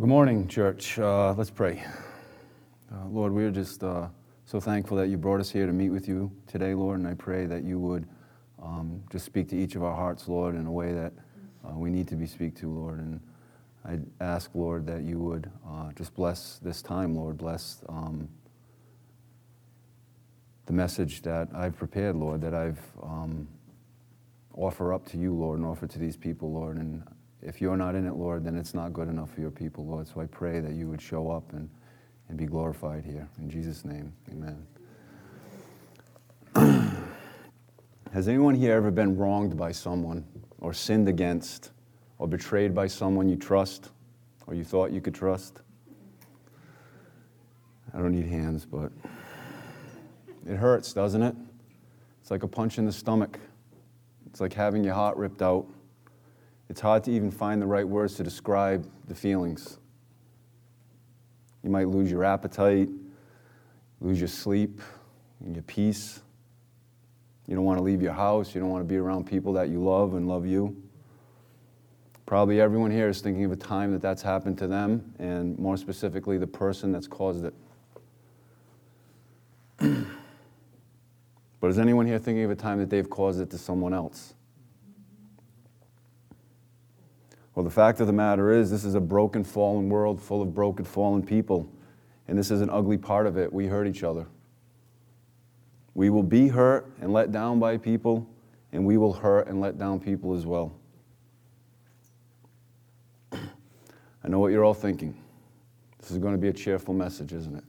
Good morning, church. Uh, let's pray. Uh, Lord, we're just uh, so thankful that you brought us here to meet with you today, Lord, and I pray that you would um, just speak to each of our hearts, Lord, in a way that uh, we need to be speak to, Lord. And I ask, Lord, that you would uh, just bless this time, Lord, bless um, the message that I've prepared, Lord, that I've um, offer up to you, Lord, and offer to these people, Lord. And if you're not in it, Lord, then it's not good enough for your people, Lord. So I pray that you would show up and, and be glorified here. In Jesus' name, amen. Has anyone here ever been wronged by someone or sinned against or betrayed by someone you trust or you thought you could trust? I don't need hands, but it hurts, doesn't it? It's like a punch in the stomach. It's like having your heart ripped out. It's hard to even find the right words to describe the feelings. You might lose your appetite, lose your sleep, and your peace. You don't want to leave your house. You don't want to be around people that you love and love you. Probably everyone here is thinking of a time that that's happened to them, and more specifically, the person that's caused it. but is anyone here thinking of a time that they've caused it to someone else? Well, the fact of the matter is, this is a broken, fallen world full of broken, fallen people. And this is an ugly part of it. We hurt each other. We will be hurt and let down by people, and we will hurt and let down people as well. I know what you're all thinking. This is going to be a cheerful message, isn't it?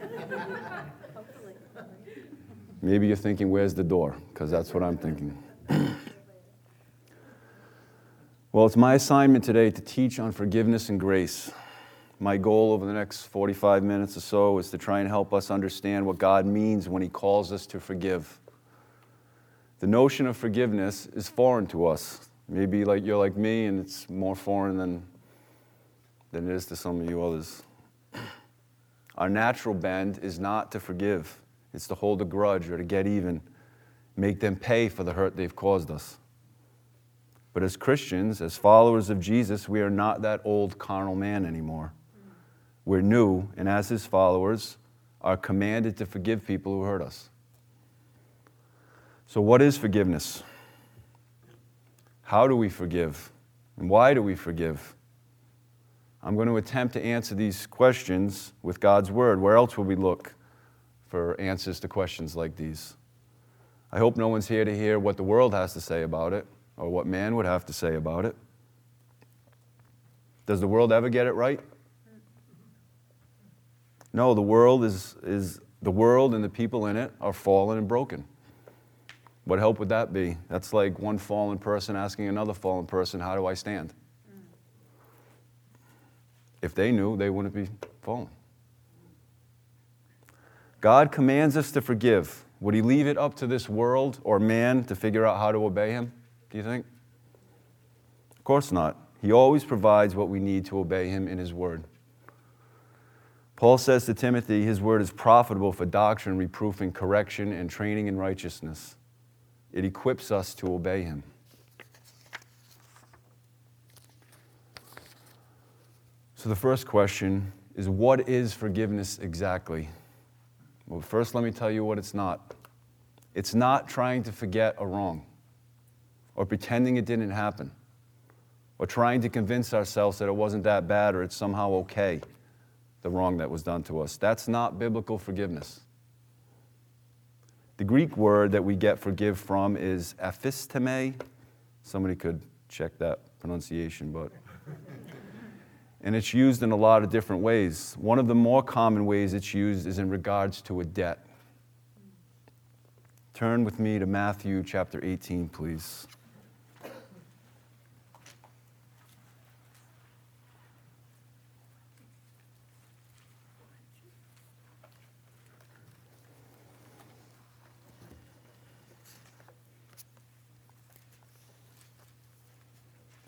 Maybe you're thinking, where's the door? Because that's what I'm thinking. Well, it's my assignment today to teach on forgiveness and grace. My goal over the next 45 minutes or so is to try and help us understand what God means when He calls us to forgive. The notion of forgiveness is foreign to us. Maybe like you're like me, and it's more foreign than, than it is to some of you others. Our natural bend is not to forgive, it's to hold a grudge or to get even, make them pay for the hurt they've caused us. But as Christians, as followers of Jesus, we are not that old carnal man anymore. We're new, and as his followers, are commanded to forgive people who hurt us. So, what is forgiveness? How do we forgive? And why do we forgive? I'm going to attempt to answer these questions with God's Word. Where else will we look for answers to questions like these? I hope no one's here to hear what the world has to say about it or what man would have to say about it. Does the world ever get it right? No, the world is, is the world and the people in it are fallen and broken. What help would that be? That's like one fallen person asking another fallen person, How do I stand? If they knew, they wouldn't be fallen. God commands us to forgive. Would He leave it up to this world or man to figure out how to obey Him? Do you think? Of course not. He always provides what we need to obey him in his word. Paul says to Timothy, his word is profitable for doctrine, reproof, and correction, and training in righteousness. It equips us to obey him. So, the first question is what is forgiveness exactly? Well, first, let me tell you what it's not. It's not trying to forget a wrong or pretending it didn't happen, or trying to convince ourselves that it wasn't that bad or it's somehow okay, the wrong that was done to us. That's not biblical forgiveness. The Greek word that we get forgive from is aphisteme. Somebody could check that pronunciation, but. and it's used in a lot of different ways. One of the more common ways it's used is in regards to a debt. Turn with me to Matthew chapter 18, please.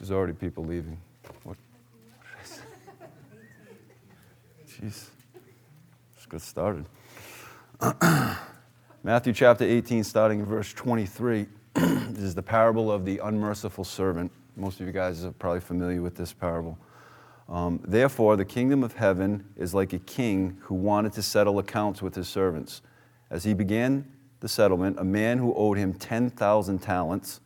There's already people leaving. What? Jeez. Let's get started. Matthew chapter 18, starting in verse 23. this is the parable of the unmerciful servant. Most of you guys are probably familiar with this parable. Um, Therefore, the kingdom of heaven is like a king who wanted to settle accounts with his servants. As he began the settlement, a man who owed him 10,000 talents,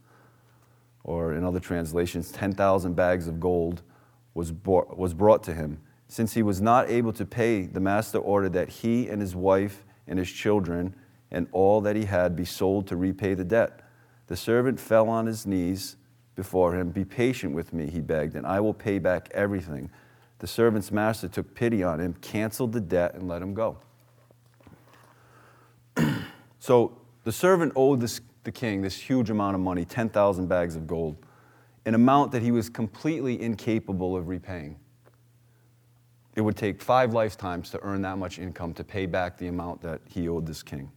or in other translations, 10,000 bags of gold, was was brought to him. Since he was not able to pay, the master ordered that he and his wife and his children and all that he had be sold to repay the debt. The servant fell on his knees before him. Be patient with me, he begged, and I will pay back everything. The servant's master took pity on him, canceled the debt, and let him go. so the servant owed this, the king this huge amount of money 10,000 bags of gold, an amount that he was completely incapable of repaying. It would take five lifetimes to earn that much income to pay back the amount that he owed this king.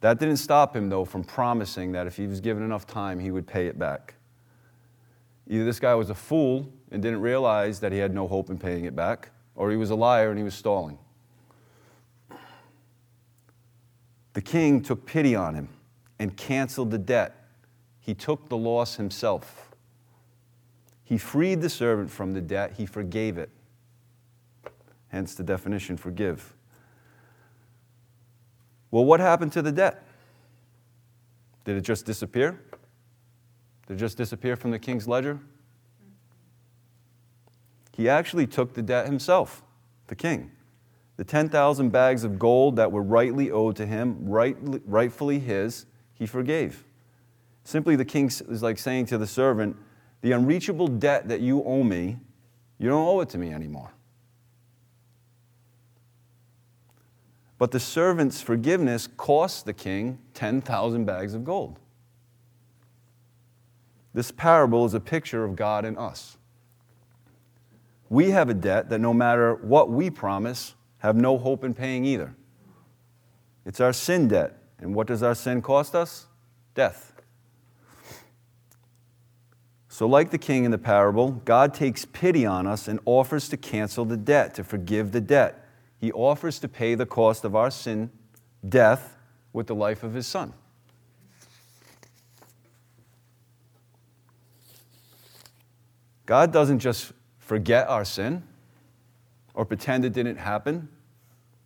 That didn't stop him, though, from promising that if he was given enough time, he would pay it back. Either this guy was a fool and didn't realize that he had no hope in paying it back, or he was a liar and he was stalling. The king took pity on him and canceled the debt. He took the loss himself. He freed the servant from the debt, he forgave it. Hence the definition forgive. Well, what happened to the debt? Did it just disappear? Did it just disappear from the king's ledger? He actually took the debt himself, the king. The 10,000 bags of gold that were rightly owed to him, right, rightfully his, he forgave. Simply, the king is like saying to the servant, The unreachable debt that you owe me, you don't owe it to me anymore. But the servant's forgiveness cost the king 10,000 bags of gold. This parable is a picture of God and us. We have a debt that no matter what we promise, have no hope in paying either. It's our sin debt. And what does our sin cost us? Death. So, like the king in the parable, God takes pity on us and offers to cancel the debt, to forgive the debt. He offers to pay the cost of our sin, death, with the life of his son. God doesn't just forget our sin or pretend it didn't happen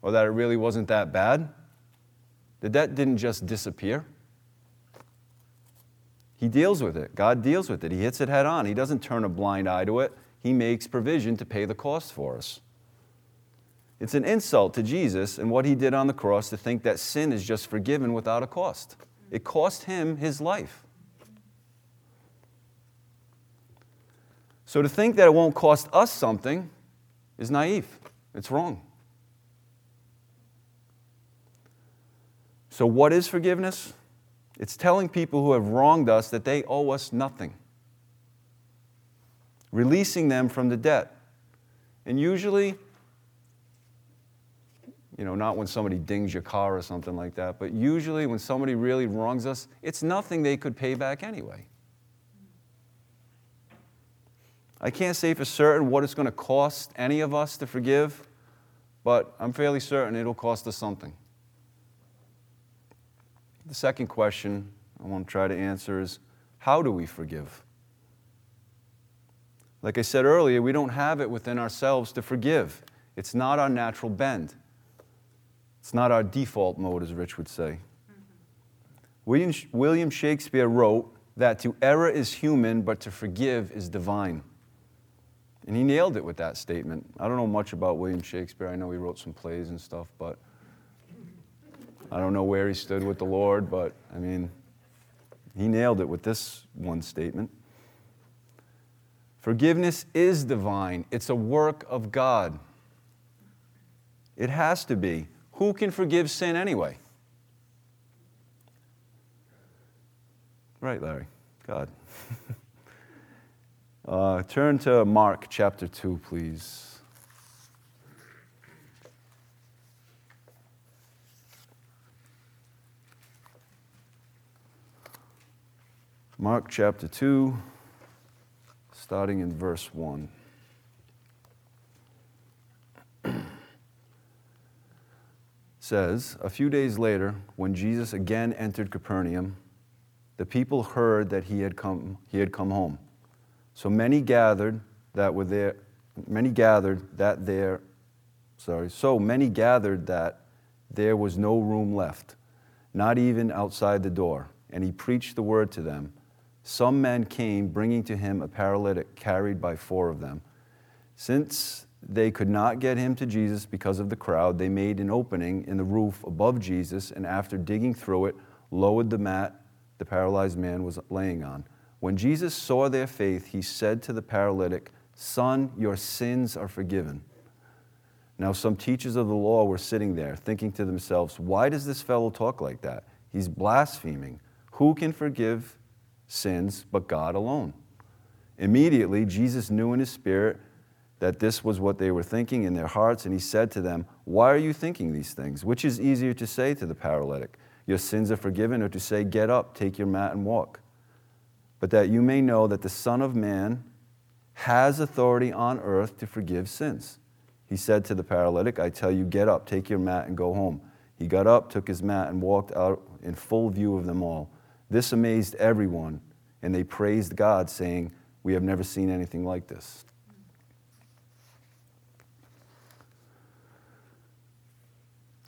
or that it really wasn't that bad. The debt didn't just disappear. He deals with it. God deals with it. He hits it head on. He doesn't turn a blind eye to it. He makes provision to pay the cost for us. It's an insult to Jesus and what he did on the cross to think that sin is just forgiven without a cost. It cost him his life. So to think that it won't cost us something is naive. It's wrong. So, what is forgiveness? It's telling people who have wronged us that they owe us nothing, releasing them from the debt. And usually, you know, not when somebody dings your car or something like that, but usually when somebody really wrongs us, it's nothing they could pay back anyway. I can't say for certain what it's going to cost any of us to forgive, but I'm fairly certain it'll cost us something. The second question I want to try to answer is how do we forgive? Like I said earlier, we don't have it within ourselves to forgive. It's not our natural bend. It's not our default mode, as Rich would say. Mm-hmm. William, William Shakespeare wrote that to err is human, but to forgive is divine. And he nailed it with that statement. I don't know much about William Shakespeare. I know he wrote some plays and stuff, but I don't know where he stood with the Lord, but I mean, he nailed it with this one statement. Forgiveness is divine, it's a work of God. It has to be. Who can forgive sin anyway? Right, Larry. God. Uh, turn to Mark chapter 2, please. Mark chapter 2, starting in verse 1. says, A few days later, when Jesus again entered Capernaum, the people heard that he had come, he had come home. So many gathered that were there, many gathered that there, sorry, so many gathered that there was no room left, not even outside the door. And he preached the word to them. Some men came, bringing to him a paralytic carried by four of them. Since they could not get him to Jesus because of the crowd, they made an opening in the roof above Jesus, and after digging through it, lowered the mat the paralyzed man was laying on. When Jesus saw their faith, he said to the paralytic, Son, your sins are forgiven. Now, some teachers of the law were sitting there, thinking to themselves, Why does this fellow talk like that? He's blaspheming. Who can forgive sins but God alone? Immediately, Jesus knew in his spirit that this was what they were thinking in their hearts, and he said to them, Why are you thinking these things? Which is easier to say to the paralytic, Your sins are forgiven, or to say, Get up, take your mat, and walk? But that you may know that the Son of Man has authority on earth to forgive sins. He said to the paralytic, I tell you, get up, take your mat, and go home. He got up, took his mat, and walked out in full view of them all. This amazed everyone, and they praised God, saying, We have never seen anything like this.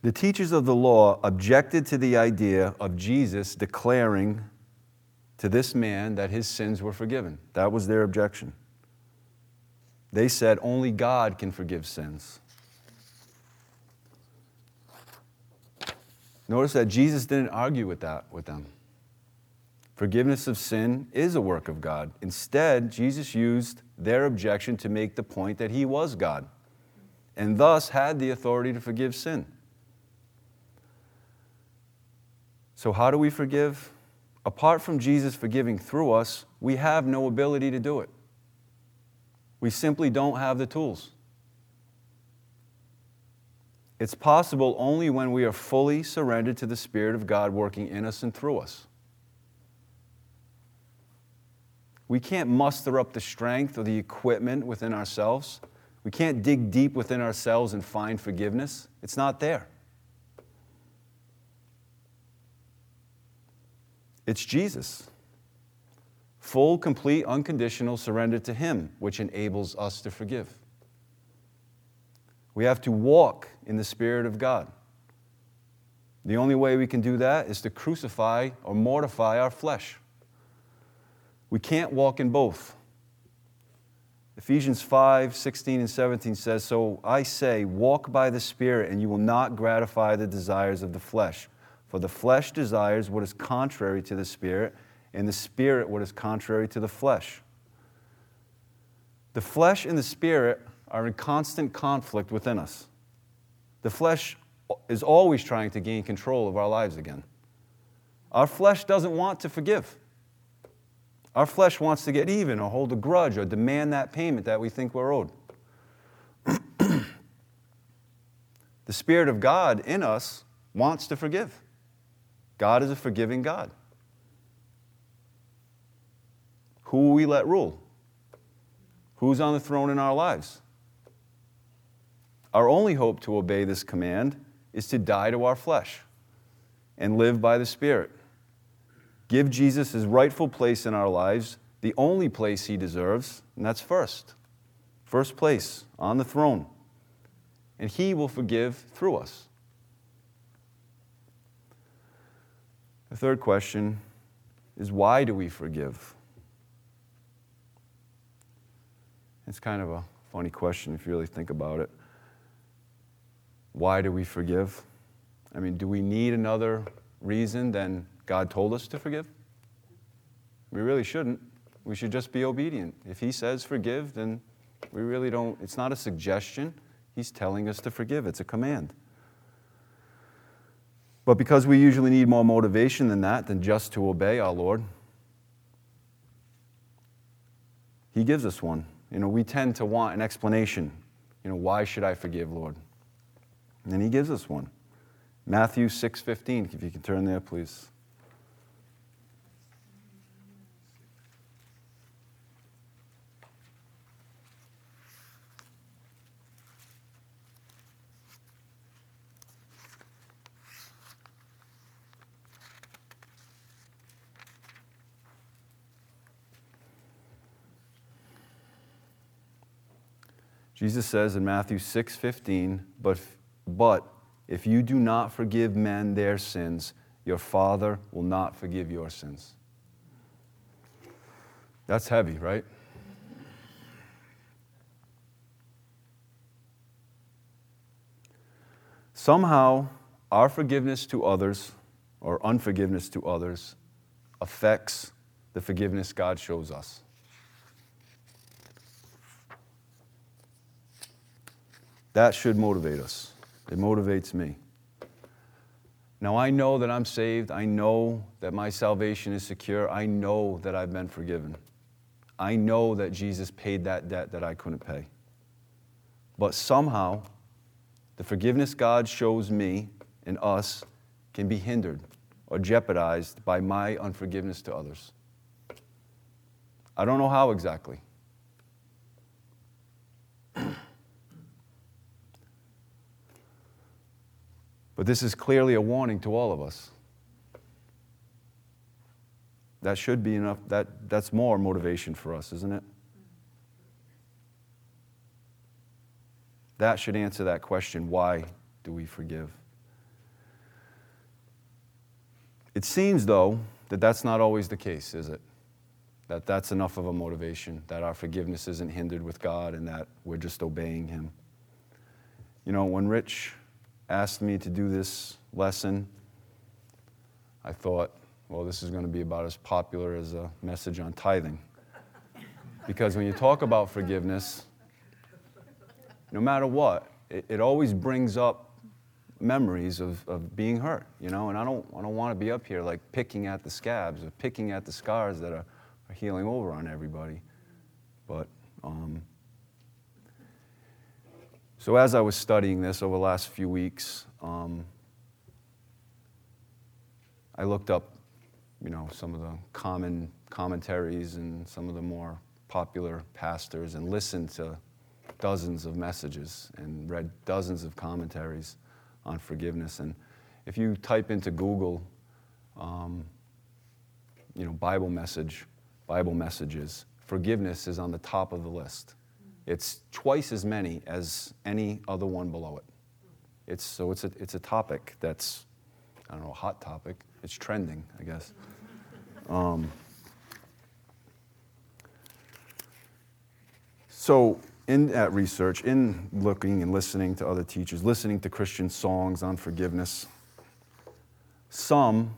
The teachers of the law objected to the idea of Jesus declaring to this man that his sins were forgiven. That was their objection. They said only God can forgive sins. Notice that Jesus didn't argue with that with them. Forgiveness of sin is a work of God. Instead, Jesus used their objection to make the point that he was God and thus had the authority to forgive sin. So, how do we forgive? Apart from Jesus forgiving through us, we have no ability to do it. We simply don't have the tools. It's possible only when we are fully surrendered to the Spirit of God working in us and through us. We can't muster up the strength or the equipment within ourselves. We can't dig deep within ourselves and find forgiveness. It's not there. It's Jesus. Full, complete, unconditional surrender to Him, which enables us to forgive. We have to walk in the Spirit of God. The only way we can do that is to crucify or mortify our flesh. We can't walk in both. Ephesians 5 16 and 17 says, So I say, walk by the Spirit, and you will not gratify the desires of the flesh. For the flesh desires what is contrary to the Spirit, and the Spirit what is contrary to the flesh. The flesh and the Spirit are in constant conflict within us. The flesh is always trying to gain control of our lives again. Our flesh doesn't want to forgive. Our flesh wants to get even or hold a grudge or demand that payment that we think we're owed. the Spirit of God in us wants to forgive. God is a forgiving God. Who will we let rule? Who's on the throne in our lives? Our only hope to obey this command is to die to our flesh and live by the Spirit. Give Jesus his rightful place in our lives, the only place he deserves, and that's first. First place on the throne. And he will forgive through us. The third question is why do we forgive? It's kind of a funny question if you really think about it. Why do we forgive? I mean, do we need another reason than God told us to forgive? We really shouldn't. We should just be obedient. If He says forgive, then we really don't, it's not a suggestion. He's telling us to forgive, it's a command. But because we usually need more motivation than that, than just to obey our Lord, He gives us one. You know, we tend to want an explanation. You know, why should I forgive, Lord? And He gives us one. Matthew 6:15, if you can turn there, please. Jesus says in Matthew 6:15, but, but if you do not forgive men their sins, your Father will not forgive your sins. That's heavy, right? Somehow, our forgiveness to others or unforgiveness to others affects the forgiveness God shows us. That should motivate us. It motivates me. Now, I know that I'm saved. I know that my salvation is secure. I know that I've been forgiven. I know that Jesus paid that debt that I couldn't pay. But somehow, the forgiveness God shows me and us can be hindered or jeopardized by my unforgiveness to others. I don't know how exactly. But this is clearly a warning to all of us. That should be enough, that, that's more motivation for us, isn't it? That should answer that question why do we forgive? It seems, though, that that's not always the case, is it? That that's enough of a motivation, that our forgiveness isn't hindered with God and that we're just obeying Him. You know, when Rich asked me to do this lesson, I thought, well, this is going to be about as popular as a message on tithing. Because when you talk about forgiveness, no matter what, it, it always brings up memories of, of being hurt, you know, and I don't, I don't want to be up here like picking at the scabs or picking at the scars that are, are healing over on everybody. But um, so, as I was studying this over the last few weeks, um, I looked up, you know, some of the common commentaries and some of the more popular pastors and listened to dozens of messages and read dozens of commentaries on forgiveness. And if you type into Google, um, you know, Bible message, Bible messages, forgiveness is on the top of the list. It's twice as many as any other one below it. It's, so it's a, it's a topic that's, I don't know, a hot topic. It's trending, I guess. Um, so, in that research, in looking and listening to other teachers, listening to Christian songs on forgiveness, some,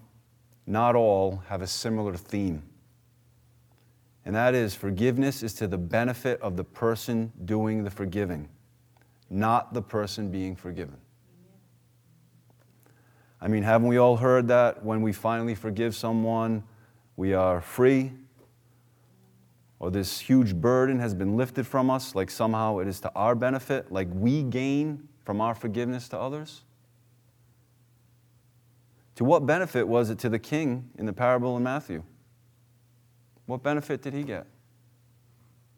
not all, have a similar theme and that is forgiveness is to the benefit of the person doing the forgiving, not the person being forgiven. I mean, haven't we all heard that when we finally forgive someone, we are free? Or this huge burden has been lifted from us, like somehow it is to our benefit, like we gain from our forgiveness to others? To what benefit was it to the king in the parable in Matthew? What benefit did he get?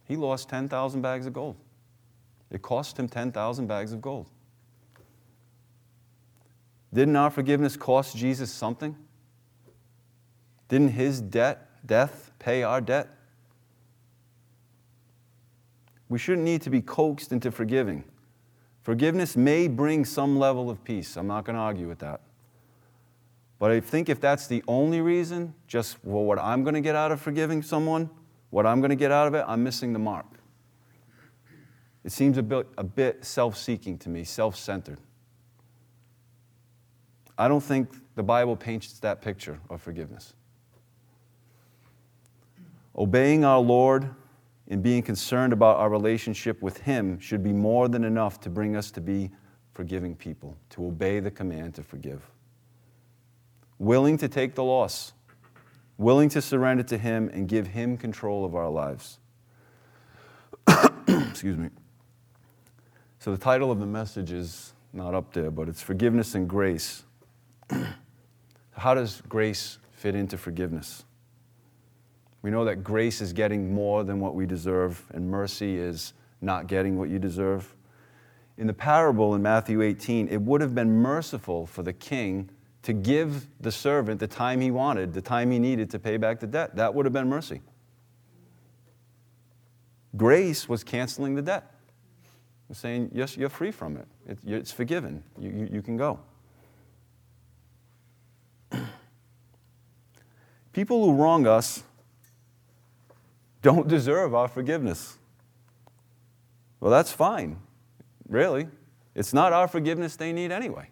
He lost 10,000 bags of gold. It cost him 10,000 bags of gold. Didn't our forgiveness cost Jesus something? Didn't his debt, death, pay our debt? We shouldn't need to be coaxed into forgiving. Forgiveness may bring some level of peace. I'm not going to argue with that. But I think if that's the only reason, just well, what I'm going to get out of forgiving someone, what I'm going to get out of it, I'm missing the mark. It seems a bit, a bit self seeking to me, self centered. I don't think the Bible paints that picture of forgiveness. Obeying our Lord and being concerned about our relationship with Him should be more than enough to bring us to be forgiving people, to obey the command to forgive willing to take the loss, willing to surrender to Him and give Him control of our lives. Excuse me. So, the title of the message is not up there, but it's Forgiveness and Grace. How does grace fit into forgiveness? We know that grace is getting more than what we deserve, and mercy is not getting what you deserve. In the parable in Matthew 18, it would have been merciful for the king to give the servant the time he wanted, the time he needed to pay back the debt. That would have been mercy. Grace was canceling the debt. We're saying, yes, you're free from it. it it's forgiven. You, you, you can go. People who wrong us don't deserve our forgiveness. Well, that's fine, really. It's not our forgiveness they need anyway.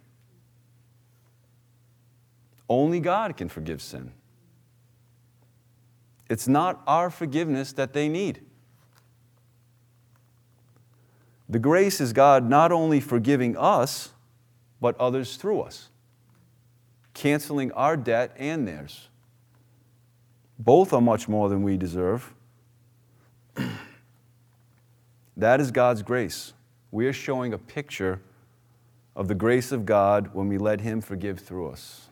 Only God can forgive sin. It's not our forgiveness that they need. The grace is God not only forgiving us, but others through us, canceling our debt and theirs. Both are much more than we deserve. that is God's grace. We are showing a picture of the grace of God when we let Him forgive through us.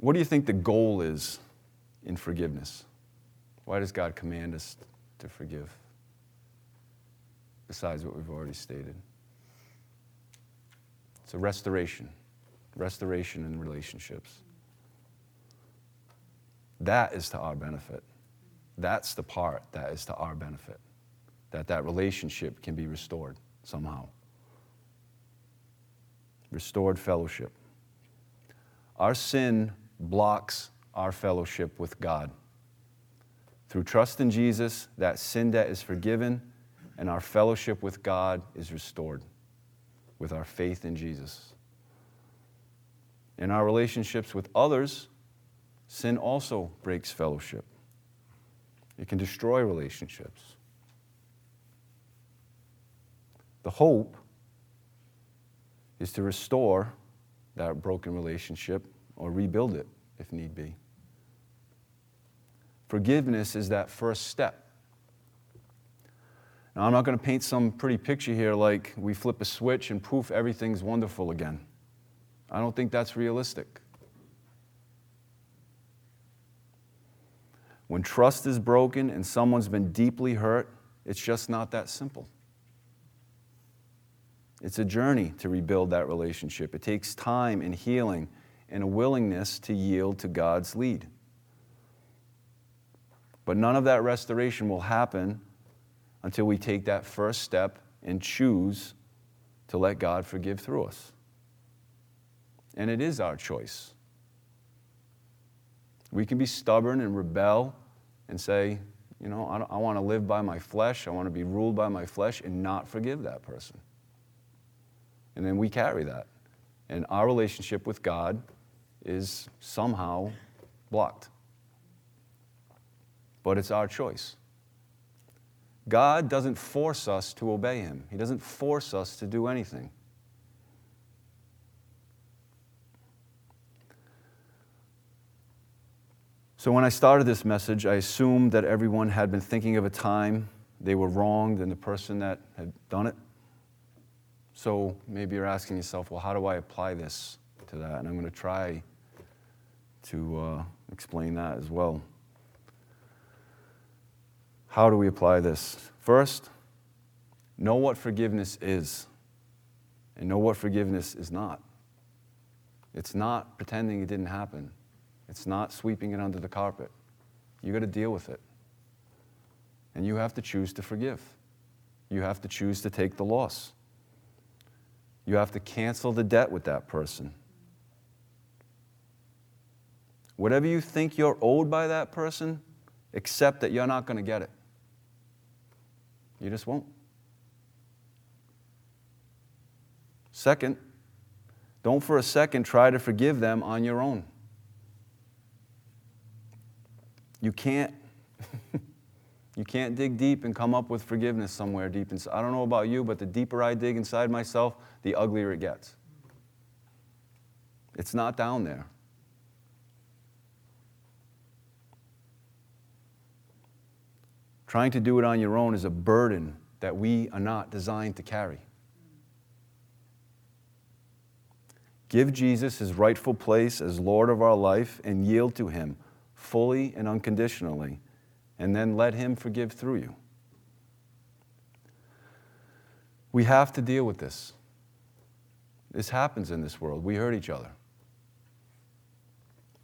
What do you think the goal is in forgiveness? Why does God command us to forgive? Besides what we've already stated, it's a restoration, restoration in relationships. That is to our benefit. That's the part that is to our benefit, that that relationship can be restored somehow. Restored fellowship. Our sin blocks our fellowship with God. Through trust in Jesus, that sin debt is forgiven and our fellowship with God is restored with our faith in Jesus. In our relationships with others, sin also breaks fellowship. It can destroy relationships. The hope is to restore that broken relationship or rebuild it if need be. Forgiveness is that first step. Now, I'm not going to paint some pretty picture here like we flip a switch and poof, everything's wonderful again. I don't think that's realistic. When trust is broken and someone's been deeply hurt, it's just not that simple. It's a journey to rebuild that relationship. It takes time and healing and a willingness to yield to God's lead. But none of that restoration will happen until we take that first step and choose to let God forgive through us. And it is our choice. We can be stubborn and rebel and say, you know, I, I want to live by my flesh, I want to be ruled by my flesh, and not forgive that person. And then we carry that. And our relationship with God is somehow blocked. But it's our choice. God doesn't force us to obey Him, He doesn't force us to do anything. So, when I started this message, I assumed that everyone had been thinking of a time they were wronged and the person that had done it. So, maybe you're asking yourself, well, how do I apply this to that? And I'm going to try to uh, explain that as well. How do we apply this? First, know what forgiveness is and know what forgiveness is not. It's not pretending it didn't happen. It's not sweeping it under the carpet. You got to deal with it. And you have to choose to forgive. You have to choose to take the loss. You have to cancel the debt with that person. Whatever you think you're owed by that person, accept that you're not going to get it. You just won't. Second, don't for a second try to forgive them on your own. You can't. you can't dig deep and come up with forgiveness somewhere deep inside. I don't know about you, but the deeper I dig inside myself, the uglier it gets. It's not down there. Trying to do it on your own is a burden that we are not designed to carry. Give Jesus his rightful place as Lord of our life and yield to him fully and unconditionally, and then let him forgive through you. We have to deal with this. This happens in this world. We hurt each other.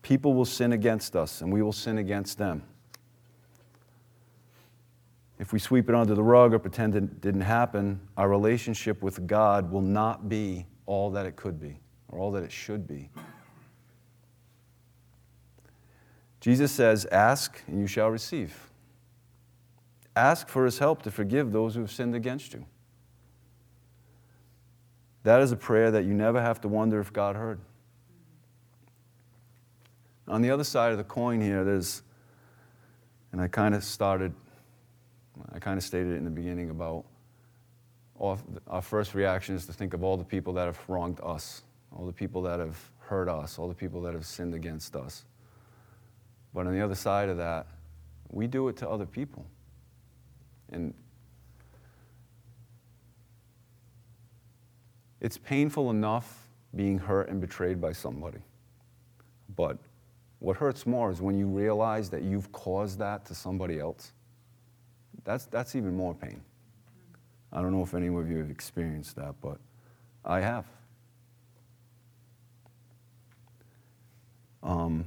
People will sin against us, and we will sin against them. If we sweep it under the rug or pretend it didn't happen, our relationship with God will not be all that it could be or all that it should be. Jesus says, Ask and you shall receive. Ask for his help to forgive those who have sinned against you. That is a prayer that you never have to wonder if God heard. On the other side of the coin here, there's, and I kind of started, I kind of stated it in the beginning about our first reaction is to think of all the people that have wronged us, all the people that have hurt us, all the people that have sinned against us. But on the other side of that, we do it to other people. And it's painful enough being hurt and betrayed by somebody. But what hurts more is when you realize that you've caused that to somebody else. That's, that's even more pain. I don't know if any of you have experienced that, but I have. Um,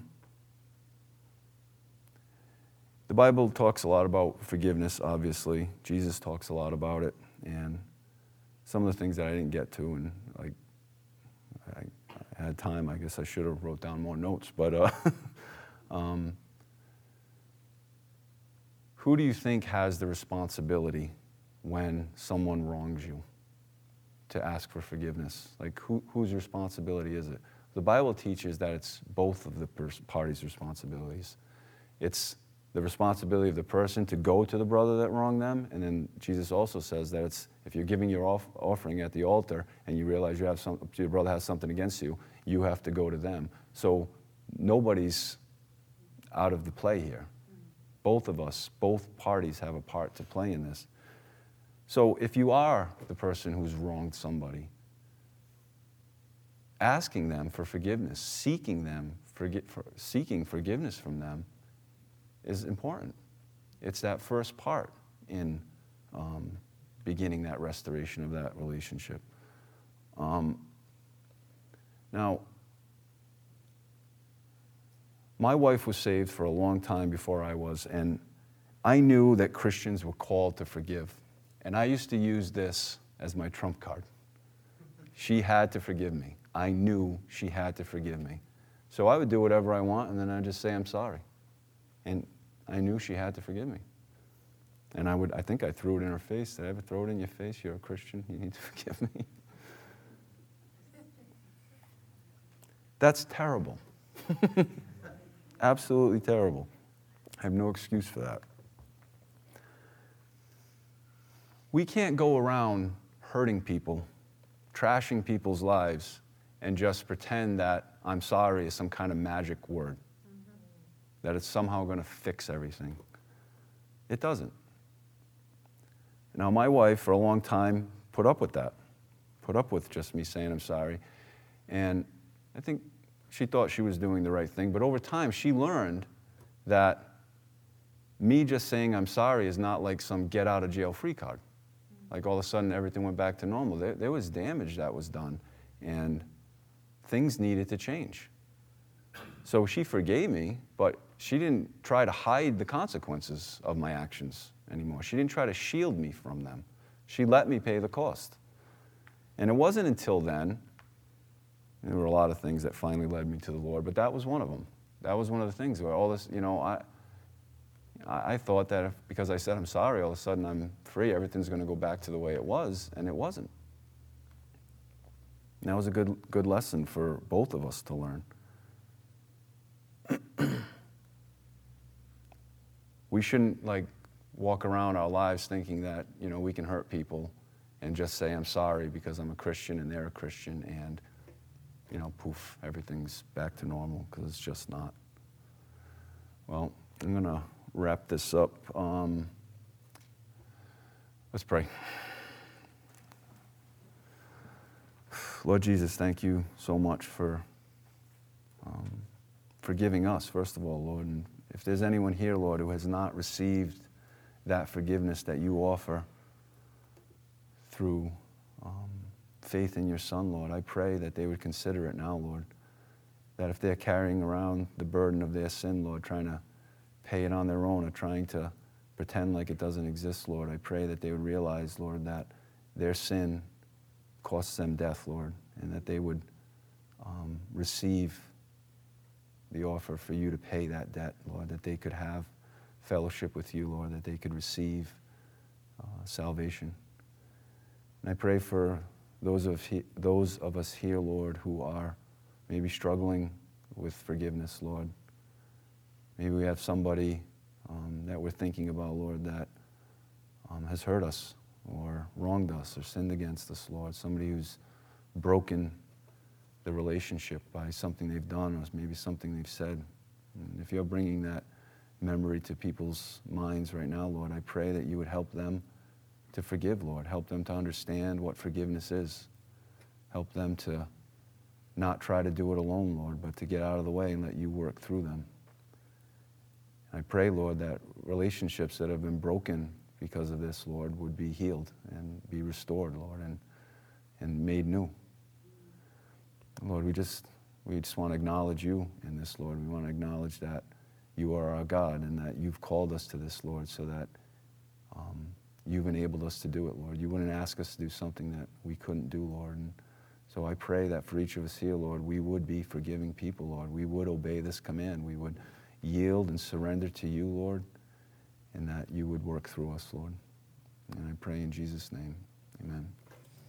the Bible talks a lot about forgiveness, obviously. Jesus talks a lot about it. And some of the things that I didn't get to, and like I, I had time, I guess I should have wrote down more notes. But uh, um, who do you think has the responsibility when someone wrongs you to ask for forgiveness? Like, who, whose responsibility is it? The Bible teaches that it's both of the parties' responsibilities. It's the responsibility of the person to go to the brother that wronged them. And then Jesus also says that it's if you're giving your off, offering at the altar and you realize you have some, your brother has something against you, you have to go to them. So nobody's out of the play here. Both of us, both parties have a part to play in this. So if you are the person who's wronged somebody, asking them for forgiveness, seeking them, for, seeking forgiveness from them is important. It's that first part in um, beginning that restoration of that relationship. Um, now, my wife was saved for a long time before I was, and I knew that Christians were called to forgive. And I used to use this as my trump card. She had to forgive me. I knew she had to forgive me. So I would do whatever I want, and then I'd just say, I'm sorry. And I knew she had to forgive me. And I would, I think I threw it in her face. Did I ever throw it in your face? You're a Christian. You need to forgive me. That's terrible. Absolutely terrible. I have no excuse for that. We can't go around hurting people, trashing people's lives, and just pretend that I'm sorry is some kind of magic word mm-hmm. that it's somehow going to fix everything. It doesn't. Now, my wife, for a long time, put up with that, put up with just me saying I'm sorry. And I think she thought she was doing the right thing. But over time, she learned that me just saying I'm sorry is not like some get out of jail free card. Like all of a sudden, everything went back to normal. There, there was damage that was done, and things needed to change. So she forgave me, but she didn't try to hide the consequences of my actions anymore. She didn't try to shield me from them. She let me pay the cost. And it wasn't until then, there were a lot of things that finally led me to the Lord, but that was one of them. That was one of the things where all this, you know, I, I thought that if, because I said I'm sorry, all of a sudden I'm free, everything's going to go back to the way it was, and it wasn't. And that was a good, good lesson for both of us to learn. we shouldn't like walk around our lives thinking that you know we can hurt people and just say i'm sorry because i'm a christian and they're a christian and you know poof everything's back to normal because it's just not. Well i'm going to wrap this up um, let's pray. Lord jesus thank you so much for um, forgiving us first of all lord and if there's anyone here, Lord, who has not received that forgiveness that you offer through um, faith in your Son, Lord, I pray that they would consider it now, Lord. that if they're carrying around the burden of their sin, Lord, trying to pay it on their own or trying to pretend like it doesn't exist, Lord, I pray that they would realize, Lord, that their sin costs them death, Lord, and that they would um, receive the offer for you to pay that debt, Lord, that they could have fellowship with you, Lord, that they could receive uh, salvation. And I pray for those of, he, those of us here, Lord, who are maybe struggling with forgiveness, Lord. Maybe we have somebody um, that we're thinking about, Lord, that um, has hurt us or wronged us or sinned against us, Lord. Somebody who's broken the relationship by something they've done or maybe something they've said. And if you're bringing that memory to people's minds right now, Lord, I pray that you would help them to forgive, Lord. Help them to understand what forgiveness is. Help them to not try to do it alone, Lord, but to get out of the way and let you work through them. I pray, Lord, that relationships that have been broken because of this, Lord, would be healed and be restored, Lord, and, and made new. Lord, we just, we just want to acknowledge you in this, Lord. We want to acknowledge that you are our God and that you've called us to this, Lord, so that um, you've enabled us to do it, Lord. You wouldn't ask us to do something that we couldn't do, Lord. And so I pray that for each of us here, Lord, we would be forgiving people, Lord. We would obey this command. We would yield and surrender to you, Lord, and that you would work through us, Lord. And I pray in Jesus' name, amen.